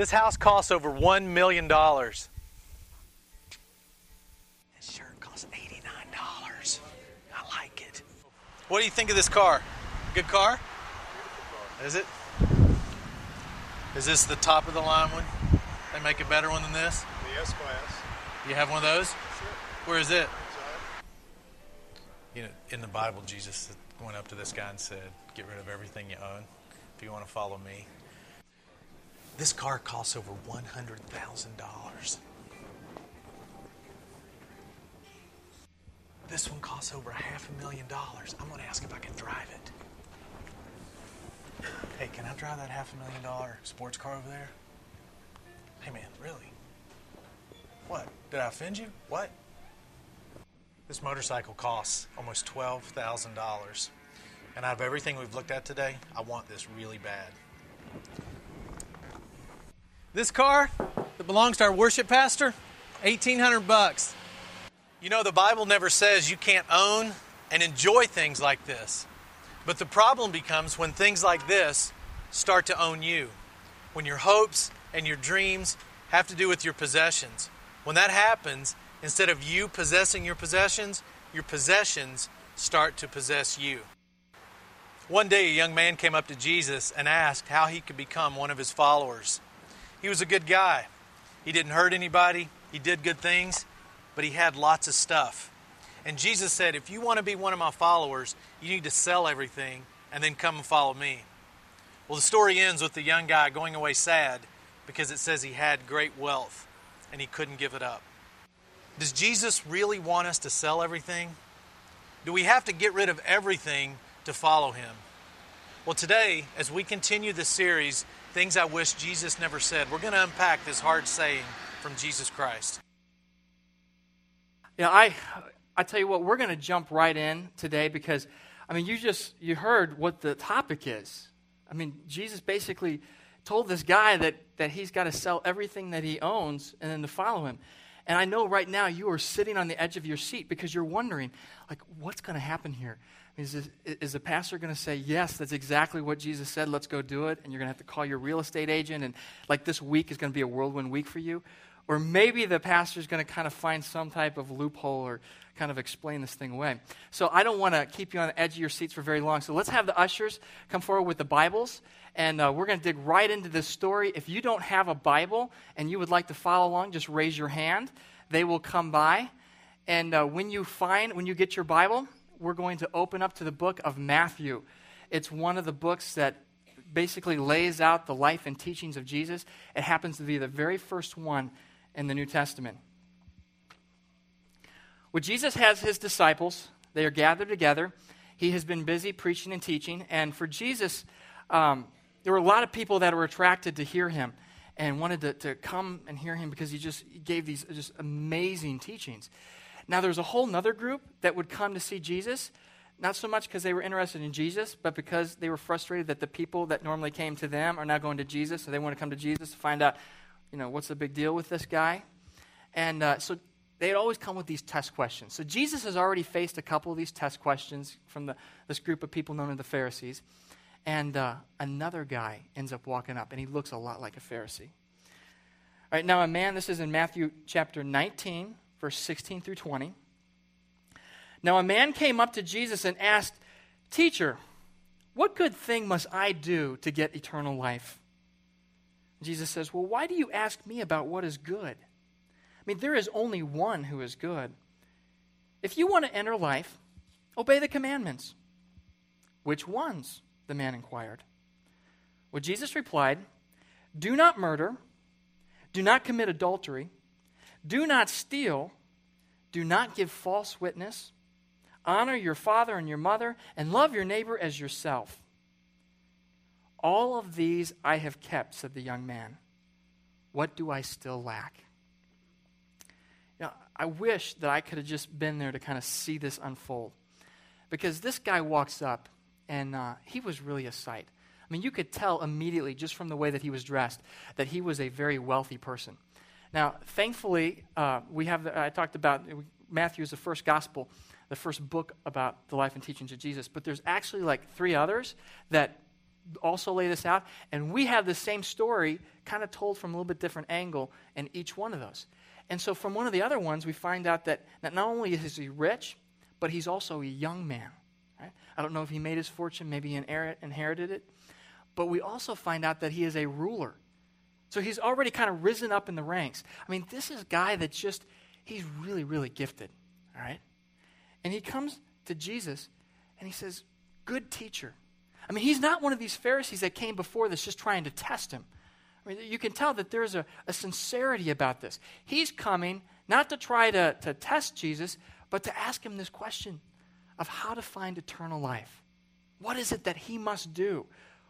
This house costs over $1 million. This shirt costs $89. I like it. What do you think of this car? Good car? Is it? Is this the top of the line one? They make a better one than this? The S class. You have one of those? Sure. Where is it? You know, in the Bible, Jesus went up to this guy and said, Get rid of everything you own if you want to follow me. This car costs over $100,000. This one costs over a half a million dollars. I'm going to ask if I can drive it. Hey, can I drive that half a million dollar sports car over there? Hey, man, really? What? Did I offend you? What? This motorcycle costs almost $12,000. And out of everything we've looked at today, I want this really bad. This car that belongs to our worship pastor, 1800 bucks. You know the Bible never says you can't own and enjoy things like this. But the problem becomes when things like this start to own you. When your hopes and your dreams have to do with your possessions. When that happens, instead of you possessing your possessions, your possessions start to possess you. One day, a young man came up to Jesus and asked how he could become one of his followers. He was a good guy. He didn't hurt anybody, he did good things, but he had lots of stuff. And Jesus said, If you want to be one of my followers, you need to sell everything and then come and follow me. Well, the story ends with the young guy going away sad because it says he had great wealth and he couldn't give it up. Does Jesus really want us to sell everything? Do we have to get rid of everything to follow him? Well, today, as we continue this series, Things I Wish Jesus Never Said, we're going to unpack this hard saying from Jesus Christ. Know, I, I tell you what, we're going to jump right in today because, I mean, you just, you heard what the topic is. I mean, Jesus basically told this guy that, that he's got to sell everything that he owns and then to follow him. And I know right now you are sitting on the edge of your seat because you're wondering, like, what's going to happen here? Is, this, is the pastor going to say, Yes, that's exactly what Jesus said, let's go do it? And you're going to have to call your real estate agent, and like this week is going to be a whirlwind week for you? Or maybe the pastor is going to kind of find some type of loophole or kind of explain this thing away. So I don't want to keep you on the edge of your seats for very long. So let's have the ushers come forward with the Bibles, and uh, we're going to dig right into this story. If you don't have a Bible and you would like to follow along, just raise your hand. They will come by. And uh, when you find, when you get your Bible, we're going to open up to the book of Matthew. It's one of the books that basically lays out the life and teachings of Jesus. It happens to be the very first one in the New Testament. When Jesus has his disciples, they are gathered together. He has been busy preaching and teaching. And for Jesus, um, there were a lot of people that were attracted to hear him and wanted to, to come and hear him because he just gave these just amazing teachings. Now, there's a whole other group that would come to see Jesus, not so much because they were interested in Jesus, but because they were frustrated that the people that normally came to them are now going to Jesus, so they want to come to Jesus to find out, you know, what's the big deal with this guy. And uh, so they'd always come with these test questions. So Jesus has already faced a couple of these test questions from the, this group of people known as the Pharisees. And uh, another guy ends up walking up, and he looks a lot like a Pharisee. All right, now a man, this is in Matthew chapter 19, verse 16 through 20. Now, a man came up to Jesus and asked, Teacher, what good thing must I do to get eternal life? Jesus says, Well, why do you ask me about what is good? I mean, there is only one who is good. If you want to enter life, obey the commandments. Which ones? The man inquired. Well, Jesus replied, Do not murder, do not commit adultery. Do not steal. Do not give false witness. Honor your father and your mother, and love your neighbor as yourself. All of these I have kept, said the young man. What do I still lack? You know, I wish that I could have just been there to kind of see this unfold. Because this guy walks up, and uh, he was really a sight. I mean, you could tell immediately, just from the way that he was dressed, that he was a very wealthy person. Now, thankfully, uh, we have, the, I talked about, Matthew is the first gospel, the first book about the life and teachings of Jesus, but there's actually like three others that also lay this out, and we have the same story kind of told from a little bit different angle in each one of those. And so, from one of the other ones, we find out that not only is he rich, but he's also a young man. Right? I don't know if he made his fortune, maybe he inherited it, but we also find out that he is a ruler. So he's already kind of risen up in the ranks. I mean, this is a guy that's just, he's really, really gifted. All right? And he comes to Jesus and he says, Good teacher. I mean, he's not one of these Pharisees that came before this just trying to test him. I mean, you can tell that there's a, a sincerity about this. He's coming not to try to, to test Jesus, but to ask him this question of how to find eternal life. What is it that he must do?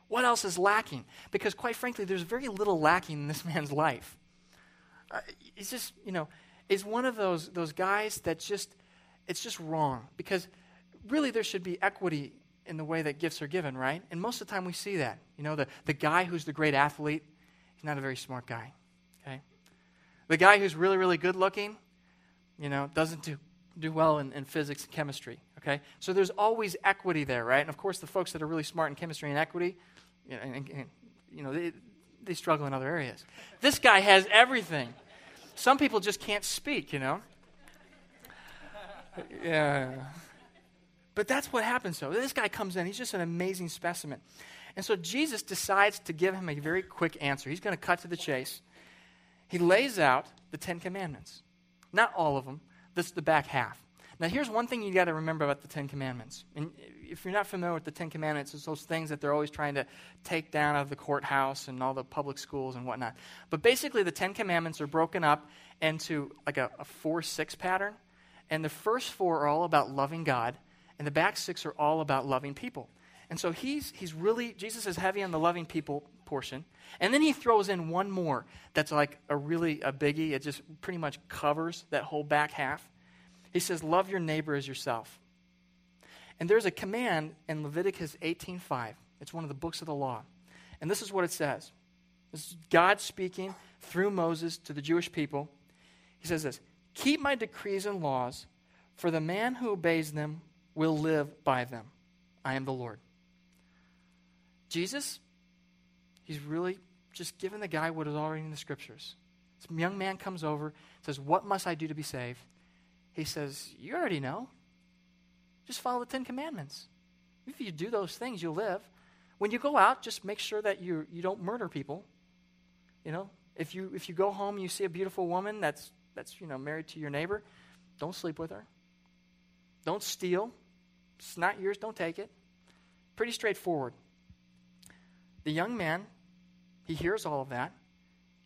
What else is lacking? Because, quite frankly, there's very little lacking in this man's life. Uh, he's just, you know, is one of those, those guys that just, it's just wrong. Because really, there should be equity in the way that gifts are given, right? And most of the time, we see that. You know, the, the guy who's the great athlete, he's not a very smart guy, okay? The guy who's really, really good looking, you know, doesn't do, do well in, in physics and chemistry, okay? So there's always equity there, right? And of course, the folks that are really smart in chemistry and equity, you know, and, and, you know they, they struggle in other areas. This guy has everything. Some people just can't speak, you know? Yeah. But that's what happens, So This guy comes in, he's just an amazing specimen. And so Jesus decides to give him a very quick answer. He's going to cut to the chase. He lays out the Ten Commandments. Not all of them, this the back half. Now, here's one thing you got to remember about the Ten Commandments. And if you're not familiar with the Ten Commandments, it's those things that they're always trying to take down out of the courthouse and all the public schools and whatnot. But basically, the Ten Commandments are broken up into like a, a four six pattern. And the first four are all about loving God, and the back six are all about loving people. And so he's, he's really, Jesus is heavy on the loving people portion. And then he throws in one more that's like a really a biggie. It just pretty much covers that whole back half. He says, Love your neighbor as yourself. And there's a command in Leviticus 18:5. It's one of the books of the law. And this is what it says. This is God speaking through Moses to the Jewish people. He says this Keep my decrees and laws, for the man who obeys them will live by them. I am the Lord. Jesus, he's really just giving the guy what is already in the scriptures. This young man comes over, says, What must I do to be saved? He says, You already know. Just follow the Ten Commandments. If you do those things, you'll live. When you go out, just make sure that you, you don't murder people. You know, if you, if you go home and you see a beautiful woman that's, that's, you know, married to your neighbor, don't sleep with her. Don't steal. It's not yours, don't take it. Pretty straightforward. The young man, he hears all of that,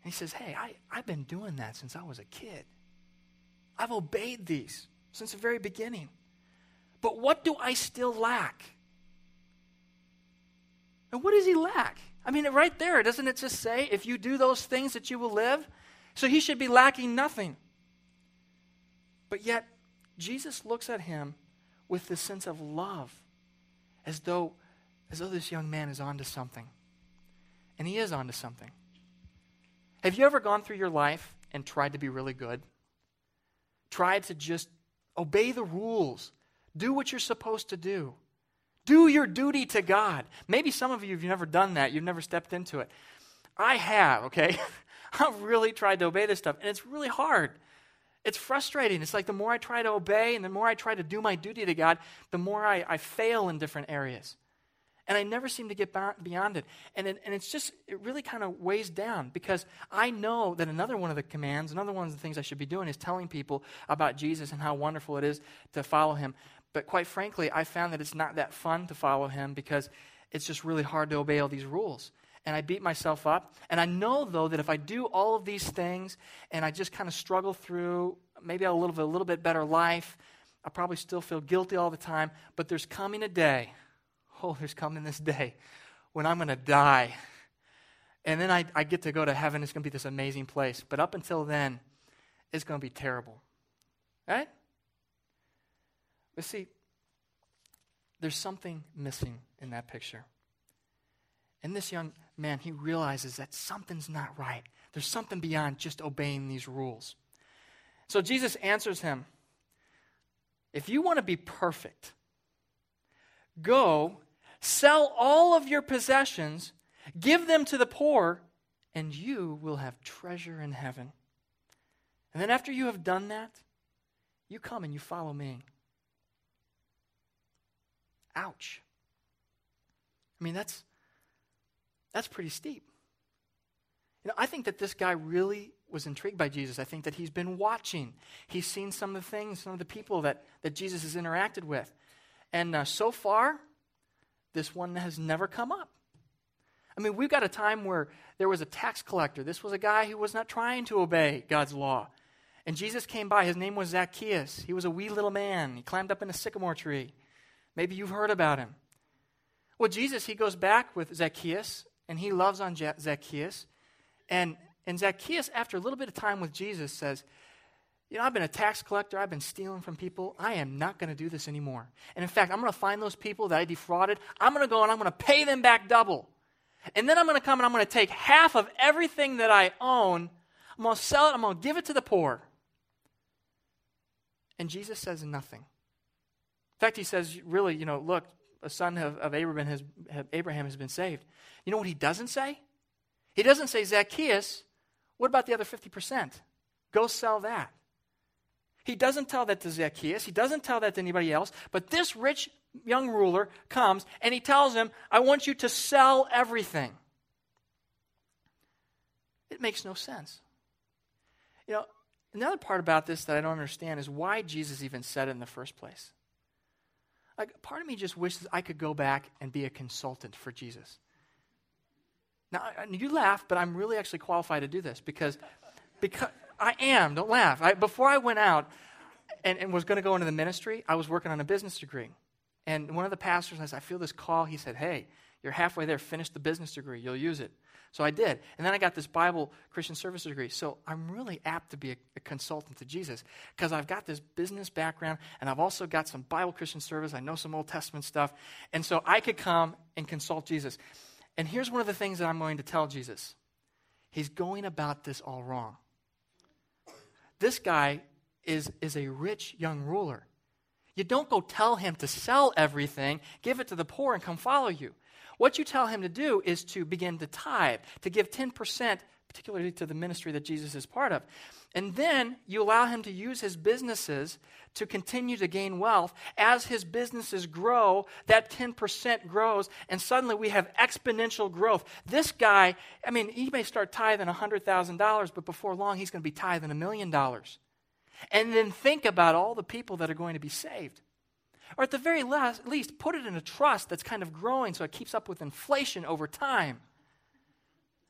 and he says, Hey, I, I've been doing that since I was a kid. I've obeyed these since the very beginning. But what do I still lack? And what does he lack? I mean, right there, doesn't it just say, if you do those things that you will live? So he should be lacking nothing. But yet, Jesus looks at him with this sense of love, as though, as though this young man is onto something. And he is onto something. Have you ever gone through your life and tried to be really good? Tried to just obey the rules, do what you're supposed to do. Do your duty to God. Maybe some of you have never done that. You've never stepped into it. I have, okay? I've really tried to obey this stuff, and it's really hard. It's frustrating. It's like the more I try to obey and the more I try to do my duty to God, the more I, I fail in different areas. And I never seem to get beyond it. And, it, and it's just, it really kind of weighs down because I know that another one of the commands, another one of the things I should be doing is telling people about Jesus and how wonderful it is to follow him. But quite frankly, I found that it's not that fun to follow him because it's just really hard to obey all these rules. And I beat myself up. And I know, though, that if I do all of these things and I just kind of struggle through, maybe I'll live a little bit better life. I probably still feel guilty all the time. But there's coming a day, oh, there's coming this day when I'm going to die. And then I, I get to go to heaven. It's going to be this amazing place. But up until then, it's going to be terrible. Right? But see, there's something missing in that picture. And this young, man, he realizes that something's not right. There's something beyond just obeying these rules. So Jesus answers him If you want to be perfect, go sell all of your possessions, give them to the poor, and you will have treasure in heaven. And then after you have done that, you come and you follow me. Ouch. I mean, that's, that's pretty steep. You know, I think that this guy really was intrigued by Jesus. I think that he's been watching. He's seen some of the things, some of the people that, that Jesus has interacted with. And uh, so far, this one has never come up. I mean, we've got a time where there was a tax collector. This was a guy who was not trying to obey God's law. And Jesus came by. His name was Zacchaeus. He was a wee little man. He climbed up in a sycamore tree. Maybe you've heard about him. Well, Jesus, he goes back with Zacchaeus, and he loves on Zacchaeus. And, and Zacchaeus, after a little bit of time with Jesus, says, You know, I've been a tax collector. I've been stealing from people. I am not going to do this anymore. And in fact, I'm going to find those people that I defrauded. I'm going to go and I'm going to pay them back double. And then I'm going to come and I'm going to take half of everything that I own. I'm going to sell it. I'm going to give it to the poor. And Jesus says nothing. In fact, he says, really, you know, look, a son of, of Abraham, has, Abraham has been saved. You know what he doesn't say? He doesn't say, Zacchaeus, what about the other 50%? Go sell that. He doesn't tell that to Zacchaeus. He doesn't tell that to anybody else. But this rich young ruler comes and he tells him, I want you to sell everything. It makes no sense. You know, another part about this that I don't understand is why Jesus even said it in the first place. Like, part of me just wishes I could go back and be a consultant for Jesus. Now, you laugh, but I'm really actually qualified to do this because, because I am. Don't laugh. I, before I went out and, and was going to go into the ministry, I was working on a business degree. And one of the pastors, said, I feel this call. He said, Hey, you're halfway there. Finish the business degree. You'll use it. So I did. And then I got this Bible Christian service degree. So I'm really apt to be a, a consultant to Jesus because I've got this business background and I've also got some Bible Christian service. I know some Old Testament stuff. And so I could come and consult Jesus. And here's one of the things that I'm going to tell Jesus He's going about this all wrong. This guy is, is a rich young ruler. You don't go tell him to sell everything, give it to the poor, and come follow you. What you tell him to do is to begin to tithe, to give 10%, particularly to the ministry that Jesus is part of. And then you allow him to use his businesses to continue to gain wealth. As his businesses grow, that 10% grows, and suddenly we have exponential growth. This guy, I mean, he may start tithing $100,000, but before long, he's going to be tithing a million dollars. And then think about all the people that are going to be saved. Or at the very last, least, put it in a trust that's kind of growing so it keeps up with inflation over time.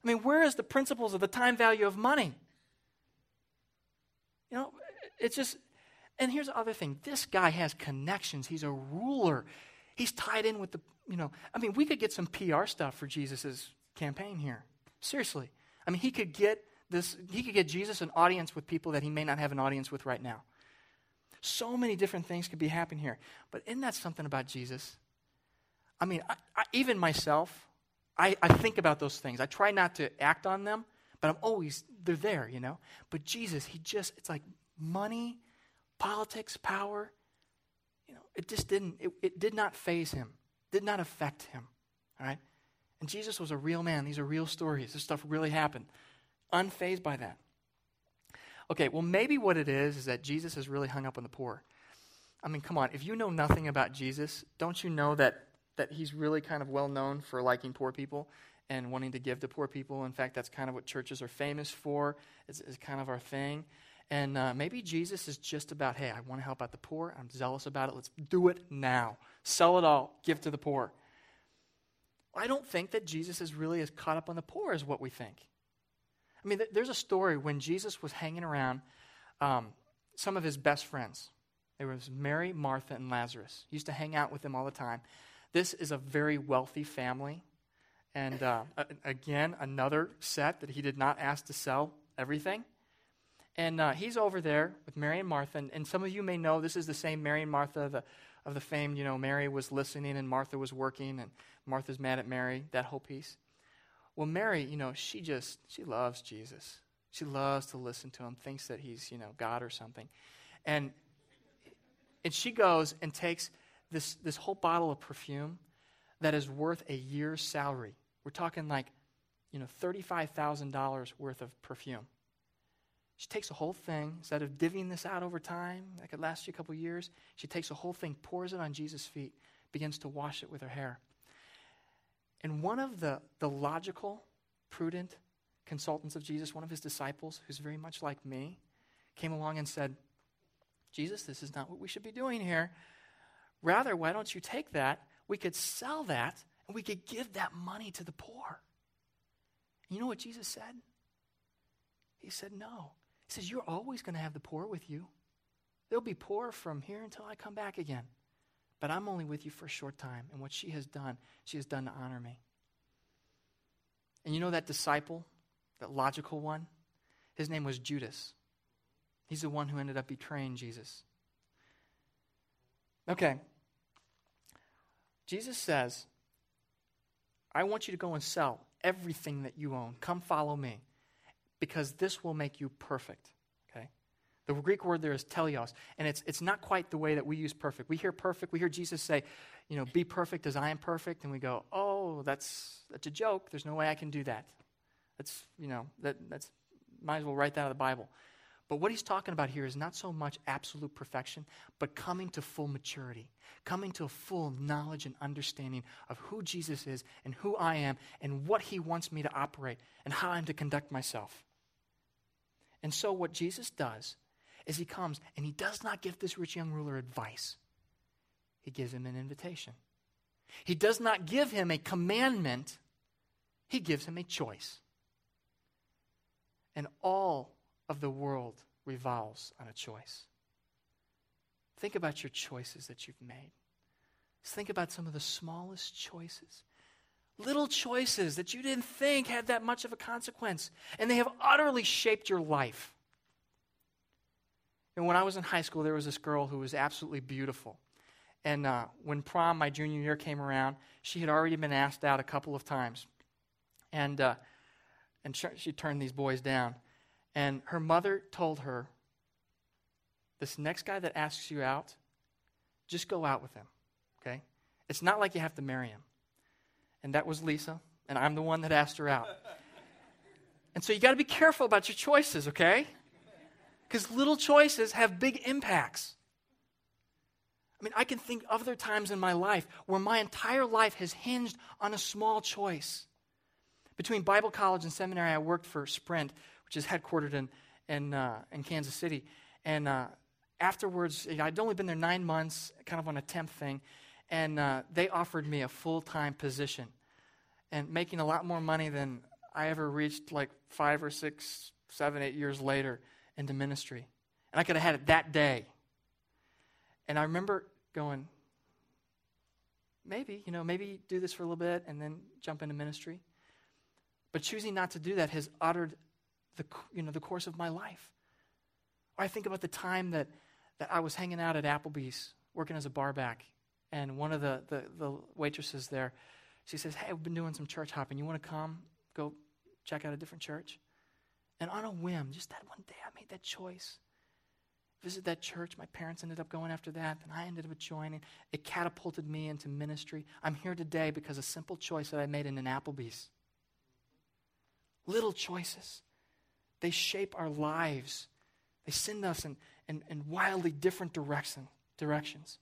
I mean, where is the principles of the time value of money? You know, it's just, and here's the other thing this guy has connections. He's a ruler. He's tied in with the, you know, I mean, we could get some PR stuff for Jesus' campaign here. Seriously. I mean, he could get this, he could get Jesus an audience with people that he may not have an audience with right now. So many different things could be happening here. But isn't that something about Jesus? I mean, I, I, even myself, I, I think about those things. I try not to act on them, but I'm always, they're there, you know? But Jesus, he just, it's like money, politics, power, you know, it just didn't, it, it did not faze him, did not affect him, all right? And Jesus was a real man. These are real stories. This stuff really happened. Unfazed by that. Okay, well, maybe what it is is that Jesus is really hung up on the poor. I mean, come on, if you know nothing about Jesus, don't you know that, that he's really kind of well known for liking poor people and wanting to give to poor people? In fact, that's kind of what churches are famous for, it's, it's kind of our thing. And uh, maybe Jesus is just about, hey, I want to help out the poor. I'm zealous about it. Let's do it now. Sell it all, give to the poor. I don't think that Jesus is really as caught up on the poor as what we think. I mean, there's a story when Jesus was hanging around um, some of his best friends. There was Mary, Martha, and Lazarus. He used to hang out with them all the time. This is a very wealthy family. And uh, again, another set that he did not ask to sell everything. And uh, he's over there with Mary and Martha. And, and, some of you may know this is the same Mary and Martha the, of the fame, you know, Mary was listening and Martha was working, and Martha's mad at Mary, that whole piece. Well, Mary, you know, she just, she loves Jesus. She loves to listen to him, thinks that he's, you know, God or something. And, and she goes and takes this, this whole bottle of perfume that is worth a year's salary. We're talking like, you know, $35,000 worth of perfume. She takes the whole thing, instead of divvying this out over time, that could last you a couple years, she takes the whole thing, pours it on Jesus' feet, begins to wash it with her hair. And one of the, the logical, prudent consultants of Jesus, one of his disciples, who's very much like me, came along and said, Jesus, this is not what we should be doing here. Rather, why don't you take that? We could sell that and we could give that money to the poor. And you know what Jesus said? He said, No. He says, You're always going to have the poor with you. They'll be poor from here until I come back again. But I'm only with you for a short time. And what she has done, she has done to honor me. And you know that disciple, that logical one? His name was Judas. He's the one who ended up betraying Jesus. Okay. Jesus says, I want you to go and sell everything that you own. Come follow me, because this will make you perfect. The Greek word there is teleos, and it's, it's not quite the way that we use perfect. We hear perfect, we hear Jesus say, you know, be perfect as I am perfect, and we go, oh, that's, that's a joke. There's no way I can do that. That's, you know, that, that's, might as well write that out of the Bible. But what he's talking about here is not so much absolute perfection, but coming to full maturity, coming to a full knowledge and understanding of who Jesus is and who I am and what he wants me to operate and how I'm to conduct myself. And so, what Jesus does is he comes and he does not give this rich young ruler advice, he gives him an invitation. He does not give him a commandment, he gives him a choice. And all of the world revolves on a choice. Think about your choices that you've made. Think about some of the smallest choices. Little choices that you didn't think had that much of a consequence, and they have utterly shaped your life. And when I was in high school, there was this girl who was absolutely beautiful. And uh, when prom, my junior year, came around, she had already been asked out a couple of times. And, uh, and she turned these boys down. And her mother told her, This next guy that asks you out, just go out with him, okay? It's not like you have to marry him. And that was Lisa, and I'm the one that asked her out. and so you got to be careful about your choices, okay? Because little choices have big impacts. I mean, I can think of other times in my life where my entire life has hinged on a small choice. Between Bible college and seminary, I worked for Sprint, which is headquartered in, in, uh, in Kansas City. And uh, afterwards, you know, I'd only been there nine months, kind of on a temp thing, and uh, they offered me a full time position and making a lot more money than I ever reached like five or six, seven, eight years later into ministry. And I could have had it that day. And I remember going, maybe, you know, maybe do this for a little bit and then jump into ministry. But choosing not to do that has uttered the, you know, the course of my life. Or I think about the time that, that I was hanging out at Applebee's working as a barback, and one of the, the, the waitresses there, she says, Hey, I've been doing some church hopping. You want to come go check out a different church? And on a whim, just that one day, I made that choice. Visit that church. My parents ended up going after that, and I ended up joining. It catapulted me into ministry. I'm here today because a simple choice that I made in an Applebee's. Little choices. They shape our lives. They send us in, in, in wildly different direction, directions.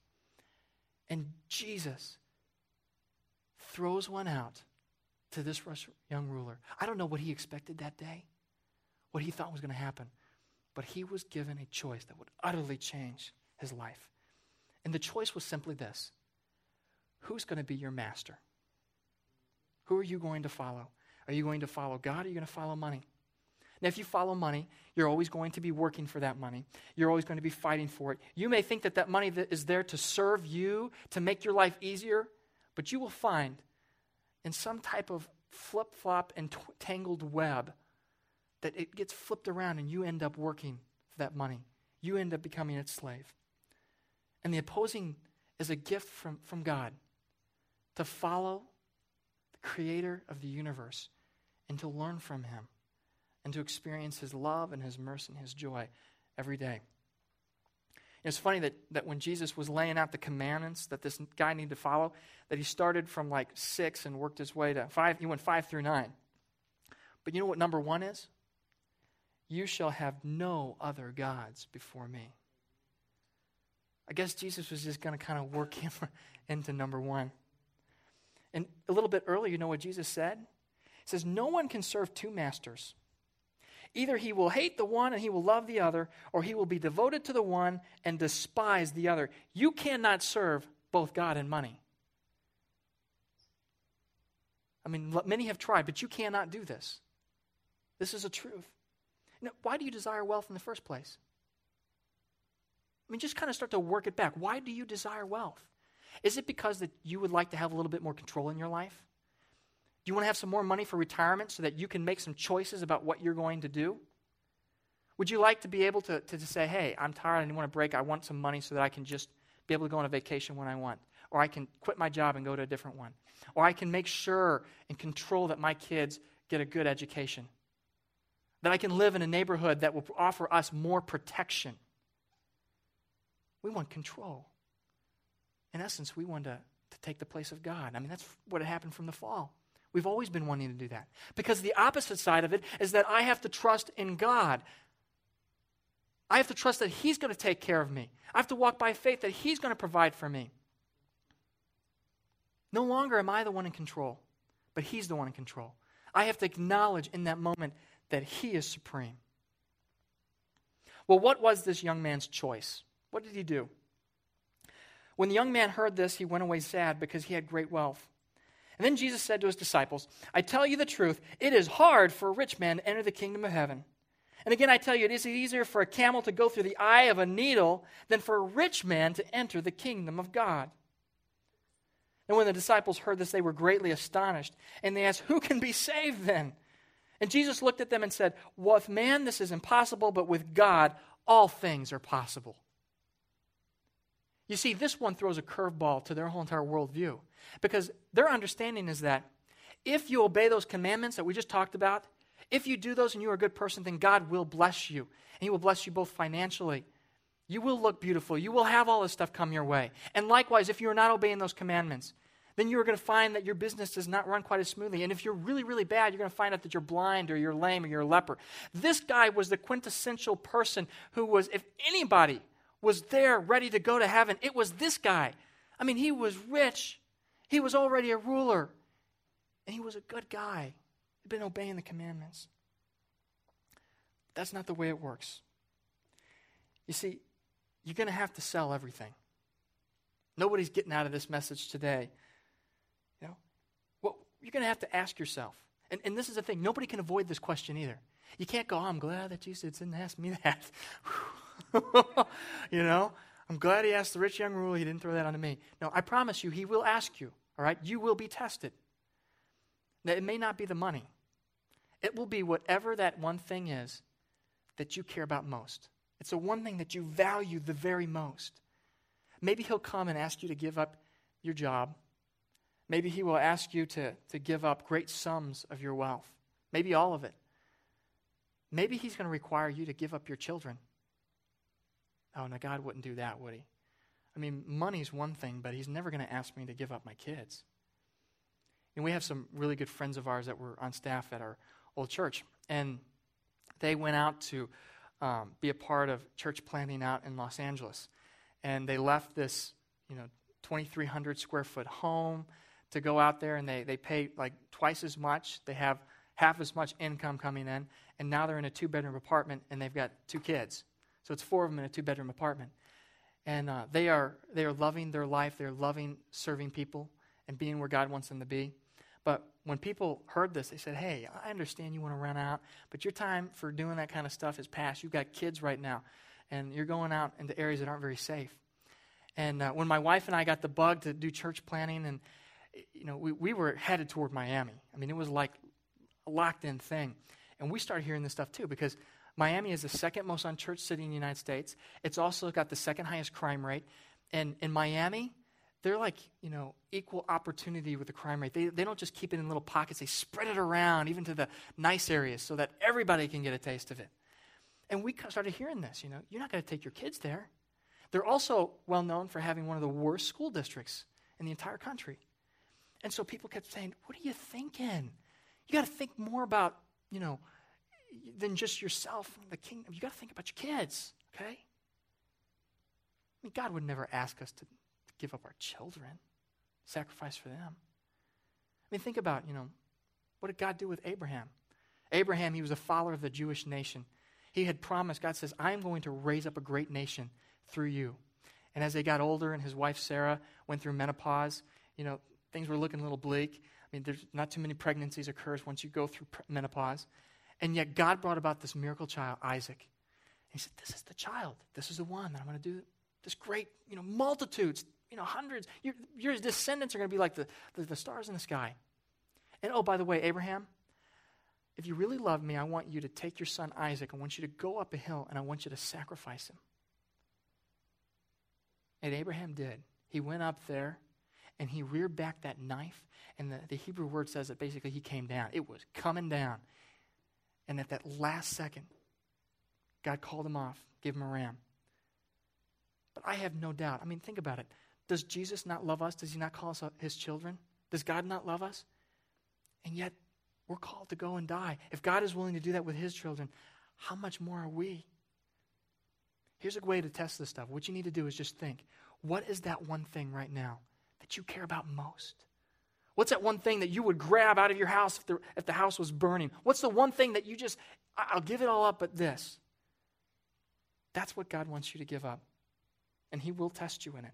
And Jesus throws one out to this young ruler. I don't know what he expected that day, what he thought was going to happen, but he was given a choice that would utterly change his life. And the choice was simply this Who's going to be your master? Who are you going to follow? Are you going to follow God or are you going to follow money? Now, if you follow money, you're always going to be working for that money. You're always going to be fighting for it. You may think that that money that is there to serve you, to make your life easier, but you will find in some type of flip flop and tangled web that it gets flipped around and you end up working for that money. You end up becoming its slave. And the opposing is a gift from, from God to follow the creator of the universe and to learn from him and to experience his love and his mercy and his joy every day. It's funny that, that when Jesus was laying out the commandments that this guy needed to follow, that he started from like six and worked his way to five. He went five through nine. But you know what number one is? You shall have no other gods before me. I guess Jesus was just going to kind of work him into number one. And a little bit earlier, you know what Jesus said? He says, No one can serve two masters. Either he will hate the one and he will love the other, or he will be devoted to the one and despise the other. You cannot serve both God and money. I mean, many have tried, but you cannot do this. This is a truth. Now, why do you desire wealth in the first place? I mean, just kind of start to work it back. Why do you desire wealth? Is it because that you would like to have a little bit more control in your life? Do you want to have some more money for retirement so that you can make some choices about what you're going to do? Would you like to be able to, to, to say, hey, I'm tired, I want a break, I want some money so that I can just be able to go on a vacation when I want? Or I can quit my job and go to a different one. Or I can make sure and control that my kids get a good education. That I can live in a neighborhood that will offer us more protection. We want control. In essence, we want to, to take the place of God. I mean, that's what happened from the fall. We've always been wanting to do that. Because the opposite side of it is that I have to trust in God. I have to trust that He's going to take care of me. I have to walk by faith that He's going to provide for me. No longer am I the one in control, but He's the one in control. I have to acknowledge in that moment that He is supreme. Well, what was this young man's choice? What did he do? When the young man heard this, he went away sad because he had great wealth. And then Jesus said to his disciples, I tell you the truth, it is hard for a rich man to enter the kingdom of heaven. And again, I tell you, it is easier for a camel to go through the eye of a needle than for a rich man to enter the kingdom of God. And when the disciples heard this, they were greatly astonished. And they asked, Who can be saved then? And Jesus looked at them and said, With man this is impossible, but with God all things are possible. You see, this one throws a curveball to their whole entire worldview because their understanding is that if you obey those commandments that we just talked about, if you do those and you're a good person, then God will bless you. And He will bless you both financially. You will look beautiful. You will have all this stuff come your way. And likewise, if you're not obeying those commandments, then you're going to find that your business does not run quite as smoothly. And if you're really, really bad, you're going to find out that you're blind or you're lame or you're a leper. This guy was the quintessential person who was, if anybody was there ready to go to heaven, it was this guy. I mean, he was rich, he was already a ruler, and he was a good guy. He'd been obeying the commandments. That's not the way it works. You see, you're going to have to sell everything. Nobody's getting out of this message today. You're going to have to ask yourself. And, and this is the thing, nobody can avoid this question either. You can't go, oh, I'm glad that Jesus didn't ask me that. you know, I'm glad he asked the rich young ruler. He didn't throw that onto me. No, I promise you, he will ask you. All right, you will be tested. Now, it may not be the money. It will be whatever that one thing is that you care about most. It's the one thing that you value the very most. Maybe he'll come and ask you to give up your job. Maybe he will ask you to, to give up great sums of your wealth. Maybe all of it. Maybe he's going to require you to give up your children. Oh, no, God wouldn't do that, would he? I mean, money's one thing, but he's never going to ask me to give up my kids. And we have some really good friends of ours that were on staff at our old church, and they went out to um, be a part of church planting out in Los Angeles. And they left this, you know, 2,300 square foot home to go out there, and they, they pay like twice as much. They have half as much income coming in, and now they're in a two bedroom apartment and they've got two kids. So it's four of them in a two bedroom apartment. And uh, they, are, they are loving their life, they're loving serving people and being where God wants them to be. But when people heard this, they said, Hey, I understand you want to run out, but your time for doing that kind of stuff is past. You've got kids right now, and you're going out into areas that aren't very safe. And uh, when my wife and I got the bug to do church planting and you know, we, we were headed toward Miami. I mean, it was like a locked in thing. And we started hearing this stuff too because Miami is the second most unchurched city in the United States. It's also got the second highest crime rate. And in Miami, they're like, you know, equal opportunity with the crime rate. They, they don't just keep it in little pockets, they spread it around, even to the nice areas, so that everybody can get a taste of it. And we started hearing this, you know, you're not going to take your kids there. They're also well known for having one of the worst school districts in the entire country. And so people kept saying, What are you thinking? You got to think more about, you know, than just yourself and the kingdom. You got to think about your kids, okay? I mean, God would never ask us to give up our children, sacrifice for them. I mean, think about, you know, what did God do with Abraham? Abraham, he was a follower of the Jewish nation. He had promised, God says, I am going to raise up a great nation through you. And as they got older and his wife Sarah went through menopause, you know, things were looking a little bleak. I mean, there's not too many pregnancies occurs once you go through menopause. And yet God brought about this miracle child, Isaac. And he said, This is the child. This is the one that I'm going to do this great, you know, multitudes, you know, hundreds. Your, your descendants are going to be like the, the, the stars in the sky. And oh, by the way, Abraham, if you really love me, I want you to take your son Isaac. I want you to go up a hill and I want you to sacrifice him. And Abraham did. He went up there and he reared back that knife. And the, the Hebrew word says that basically he came down. It was coming down. And at that last second, God called him off, gave him a ram. But I have no doubt. I mean, think about it. Does Jesus not love us? Does he not call us uh, his children? Does God not love us? And yet, we're called to go and die. If God is willing to do that with his children, how much more are we? Here's a way to test this stuff. What you need to do is just think what is that one thing right now you care about most? What's that one thing that you would grab out of your house if the, if the house was burning? What's the one thing that you just, I'll give it all up but this? That's what God wants you to give up. And He will test you in it.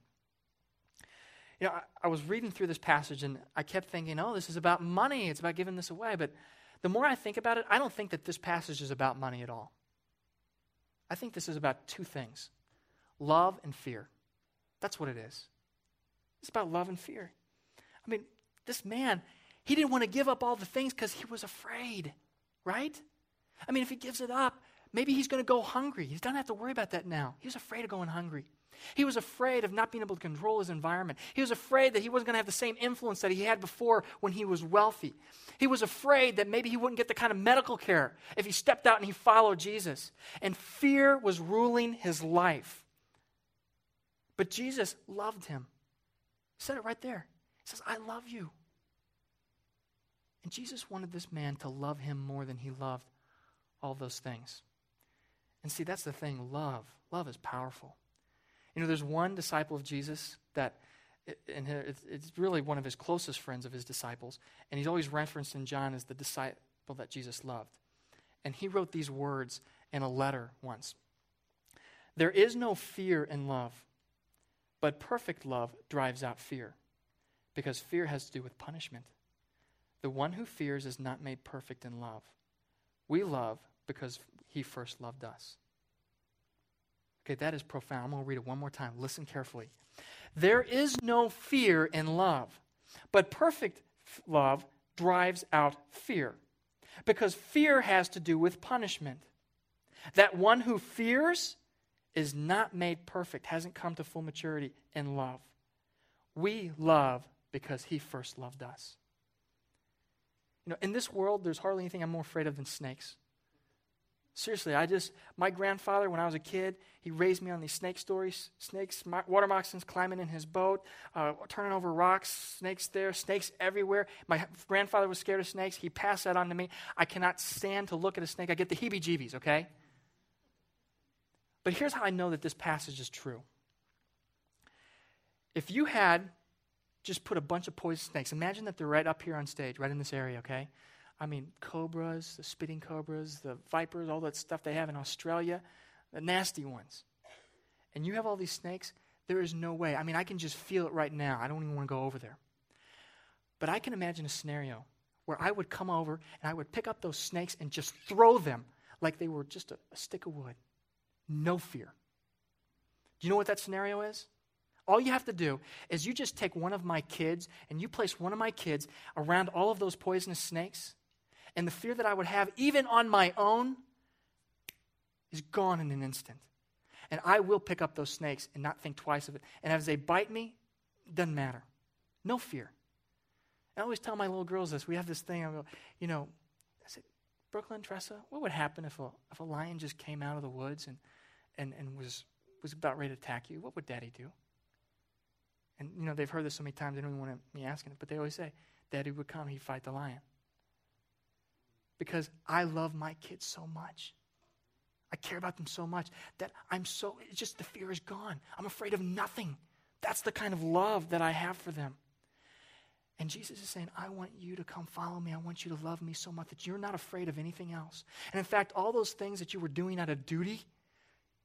You know, I, I, was reading through this passage and I kept thinking, oh, this is about money. It's about giving this away. But the more I think about it, I don't think that this passage is about money at all. I think this is about two things love and fear. That's what it is. It's about love and fear. I mean, this man, he didn't want to give up all the things because he was afraid, right? I mean, if he gives it up, maybe he's going to go hungry. He doesn't have to worry about that now. He was afraid of going hungry. He was afraid of not being able to control his environment. He was afraid that he wasn't going to have the same influence that he had before when he was wealthy. He was afraid that maybe he wouldn't get the kind of medical care if he stepped out and he followed Jesus. And fear was ruling his life. But Jesus loved him. Said it right there. He says, I love you. And Jesus wanted this man to love him more than he loved all those things. And see, that's the thing love. Love is powerful. You know, there's one disciple of Jesus that, and it's really one of his closest friends of his disciples, and he's always referenced in John as the disciple that Jesus loved. And he wrote these words in a letter once There is no fear in love, but perfect love drives out fear, because fear has to do with punishment. The one who fears is not made perfect in love. We love because he first loved us. Okay, that is profound. I'm going to read it one more time. Listen carefully. There is no fear in love, but perfect love drives out fear, because fear has to do with punishment. That one who fears is not made perfect, hasn't come to full maturity in love. We love because he first loved us. You know, in this world, there's hardly anything I'm more afraid of than snakes. Seriously, I just, my grandfather, when I was a kid, he raised me on these snake stories snakes, water moccasins climbing in his boat, uh, turning over rocks, snakes there, snakes everywhere. My grandfather was scared of snakes. He passed that on to me. I cannot stand to look at a snake. I get the heebie jeebies, okay? But here's how I know that this passage is true. If you had just put a bunch of poison snakes, imagine that they're right up here on stage, right in this area, okay? I mean, cobras, the spitting cobras, the vipers, all that stuff they have in Australia, the nasty ones. And you have all these snakes, there is no way. I mean, I can just feel it right now. I don't even want to go over there. But I can imagine a scenario where I would come over and I would pick up those snakes and just throw them like they were just a, a stick of wood. No fear. Do you know what that scenario is? All you have to do is you just take one of my kids and you place one of my kids around all of those poisonous snakes, and the fear that I would have, even on my own, is gone in an instant. And I will pick up those snakes and not think twice of it. And as they bite me, Doesn't matter. No fear. I always tell my little girls this. We have this thing. I go, you know, I said, Brooklyn, Tressa, what would happen if a, if a lion just came out of the woods and, and, and was, was about ready to attack you? What would daddy do? And, you know, they've heard this so many times, they don't even want me asking it, but they always say, Daddy would come, he'd fight the lion. Because I love my kids so much. I care about them so much that I'm so, it's just the fear is gone. I'm afraid of nothing. That's the kind of love that I have for them. And Jesus is saying, I want you to come follow me. I want you to love me so much that you're not afraid of anything else. And in fact, all those things that you were doing out of duty,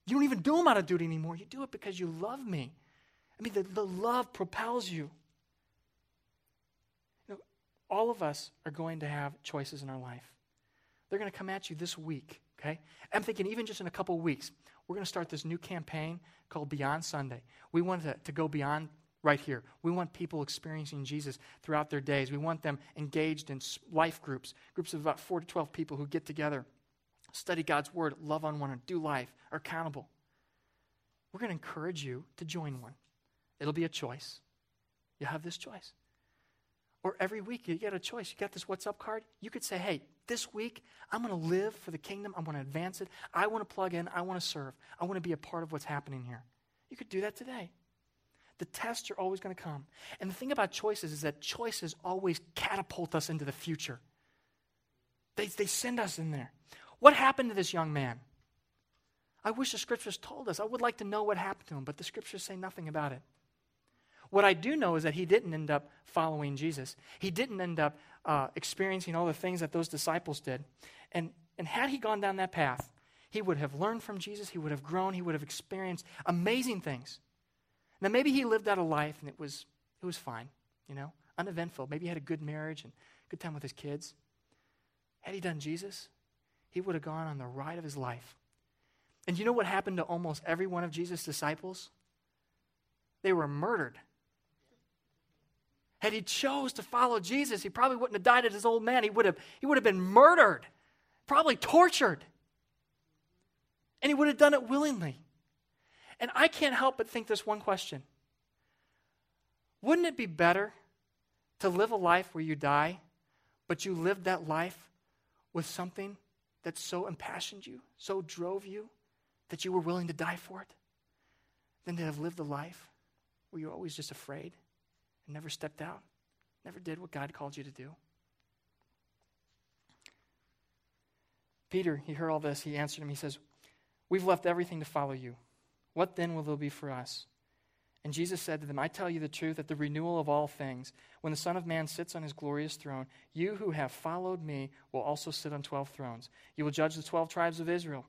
you don't even do them out of duty anymore. You do it because you love me. I mean, the, the love propels you. you know, all of us are going to have choices in our life. They're going to come at you this week, okay? I'm thinking even just in a couple weeks, we're going to start this new campaign called Beyond Sunday. We want to, to go beyond right here. We want people experiencing Jesus throughout their days. We want them engaged in life groups, groups of about 4 to 12 people who get together, study God's Word, love on one another, do life, are accountable. We're going to encourage you to join one. It'll be a choice. You have this choice. Or every week you get a choice. You got this What's Up card. You could say, hey, this week I'm going to live for the kingdom. I'm going to advance it. I want to plug in. I want to serve. I want to be a part of what's happening here. You could do that today. The tests are always going to come. And the thing about choices is that choices always catapult us into the future. They, they send us in there. What happened to this young man? I wish the scriptures told us. I would like to know what happened to him, but the scriptures say nothing about it. What I do know is that he didn't end up following Jesus. He didn't end up uh, experiencing all the things that those disciples did. And, and had he gone down that path, he would have learned from Jesus, he would have grown, he would have experienced amazing things. Now, maybe he lived out a life and it was, it was fine, you know, uneventful. Maybe he had a good marriage and good time with his kids. Had he done Jesus, he would have gone on the ride of his life. And you know what happened to almost every one of Jesus' disciples? They were murdered. Had he chose to follow Jesus, he probably wouldn't have died as his old man. He would have, he would have been murdered, probably tortured. And he would have done it willingly. And I can't help but think this one question Wouldn't it be better to live a life where you die, but you lived that life with something that so impassioned you, so drove you, that you were willing to die for it, than to have lived a life where you're always just afraid? and never stepped out, never did what God called you to do. Peter, he heard all this. He answered him. He says, We've left everything to follow you. What then will there be for us? And Jesus said to them, I tell you the truth, at the renewal of all things, when the Son of Man sits on his glorious throne, you who have followed me will also sit on twelve thrones. You will judge the twelve tribes of Israel.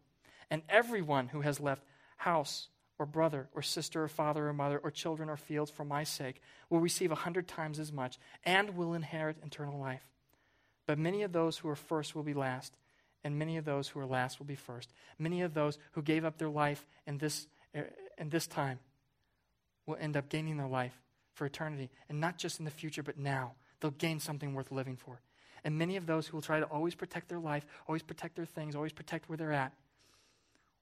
And everyone who has left house, or brother or sister or father or mother or children or fields for my sake will receive a hundred times as much and will inherit eternal life. But many of those who are first will be last, and many of those who are last will be first. Many of those who gave up their life in this, in this time will end up gaining their life for eternity, and not just in the future, but now. They'll gain something worth living for. And many of those who will try to always protect their life, always protect their things, always protect where they're at,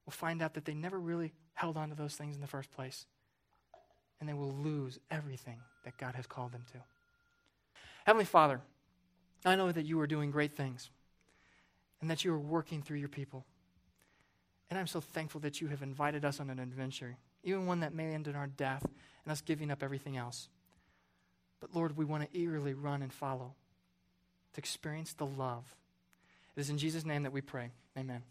will find out that they never really held on to those things in the first place. And they will lose everything that God has called them to. Heavenly Father, I know that you are doing great things and that you are working through your people. And I'm so thankful that you have invited us on an adventure, even one that may end in our death and us giving up everything else. But Lord, we want to eagerly run and follow to experience the love. It is in Jesus' name that we pray. Amen.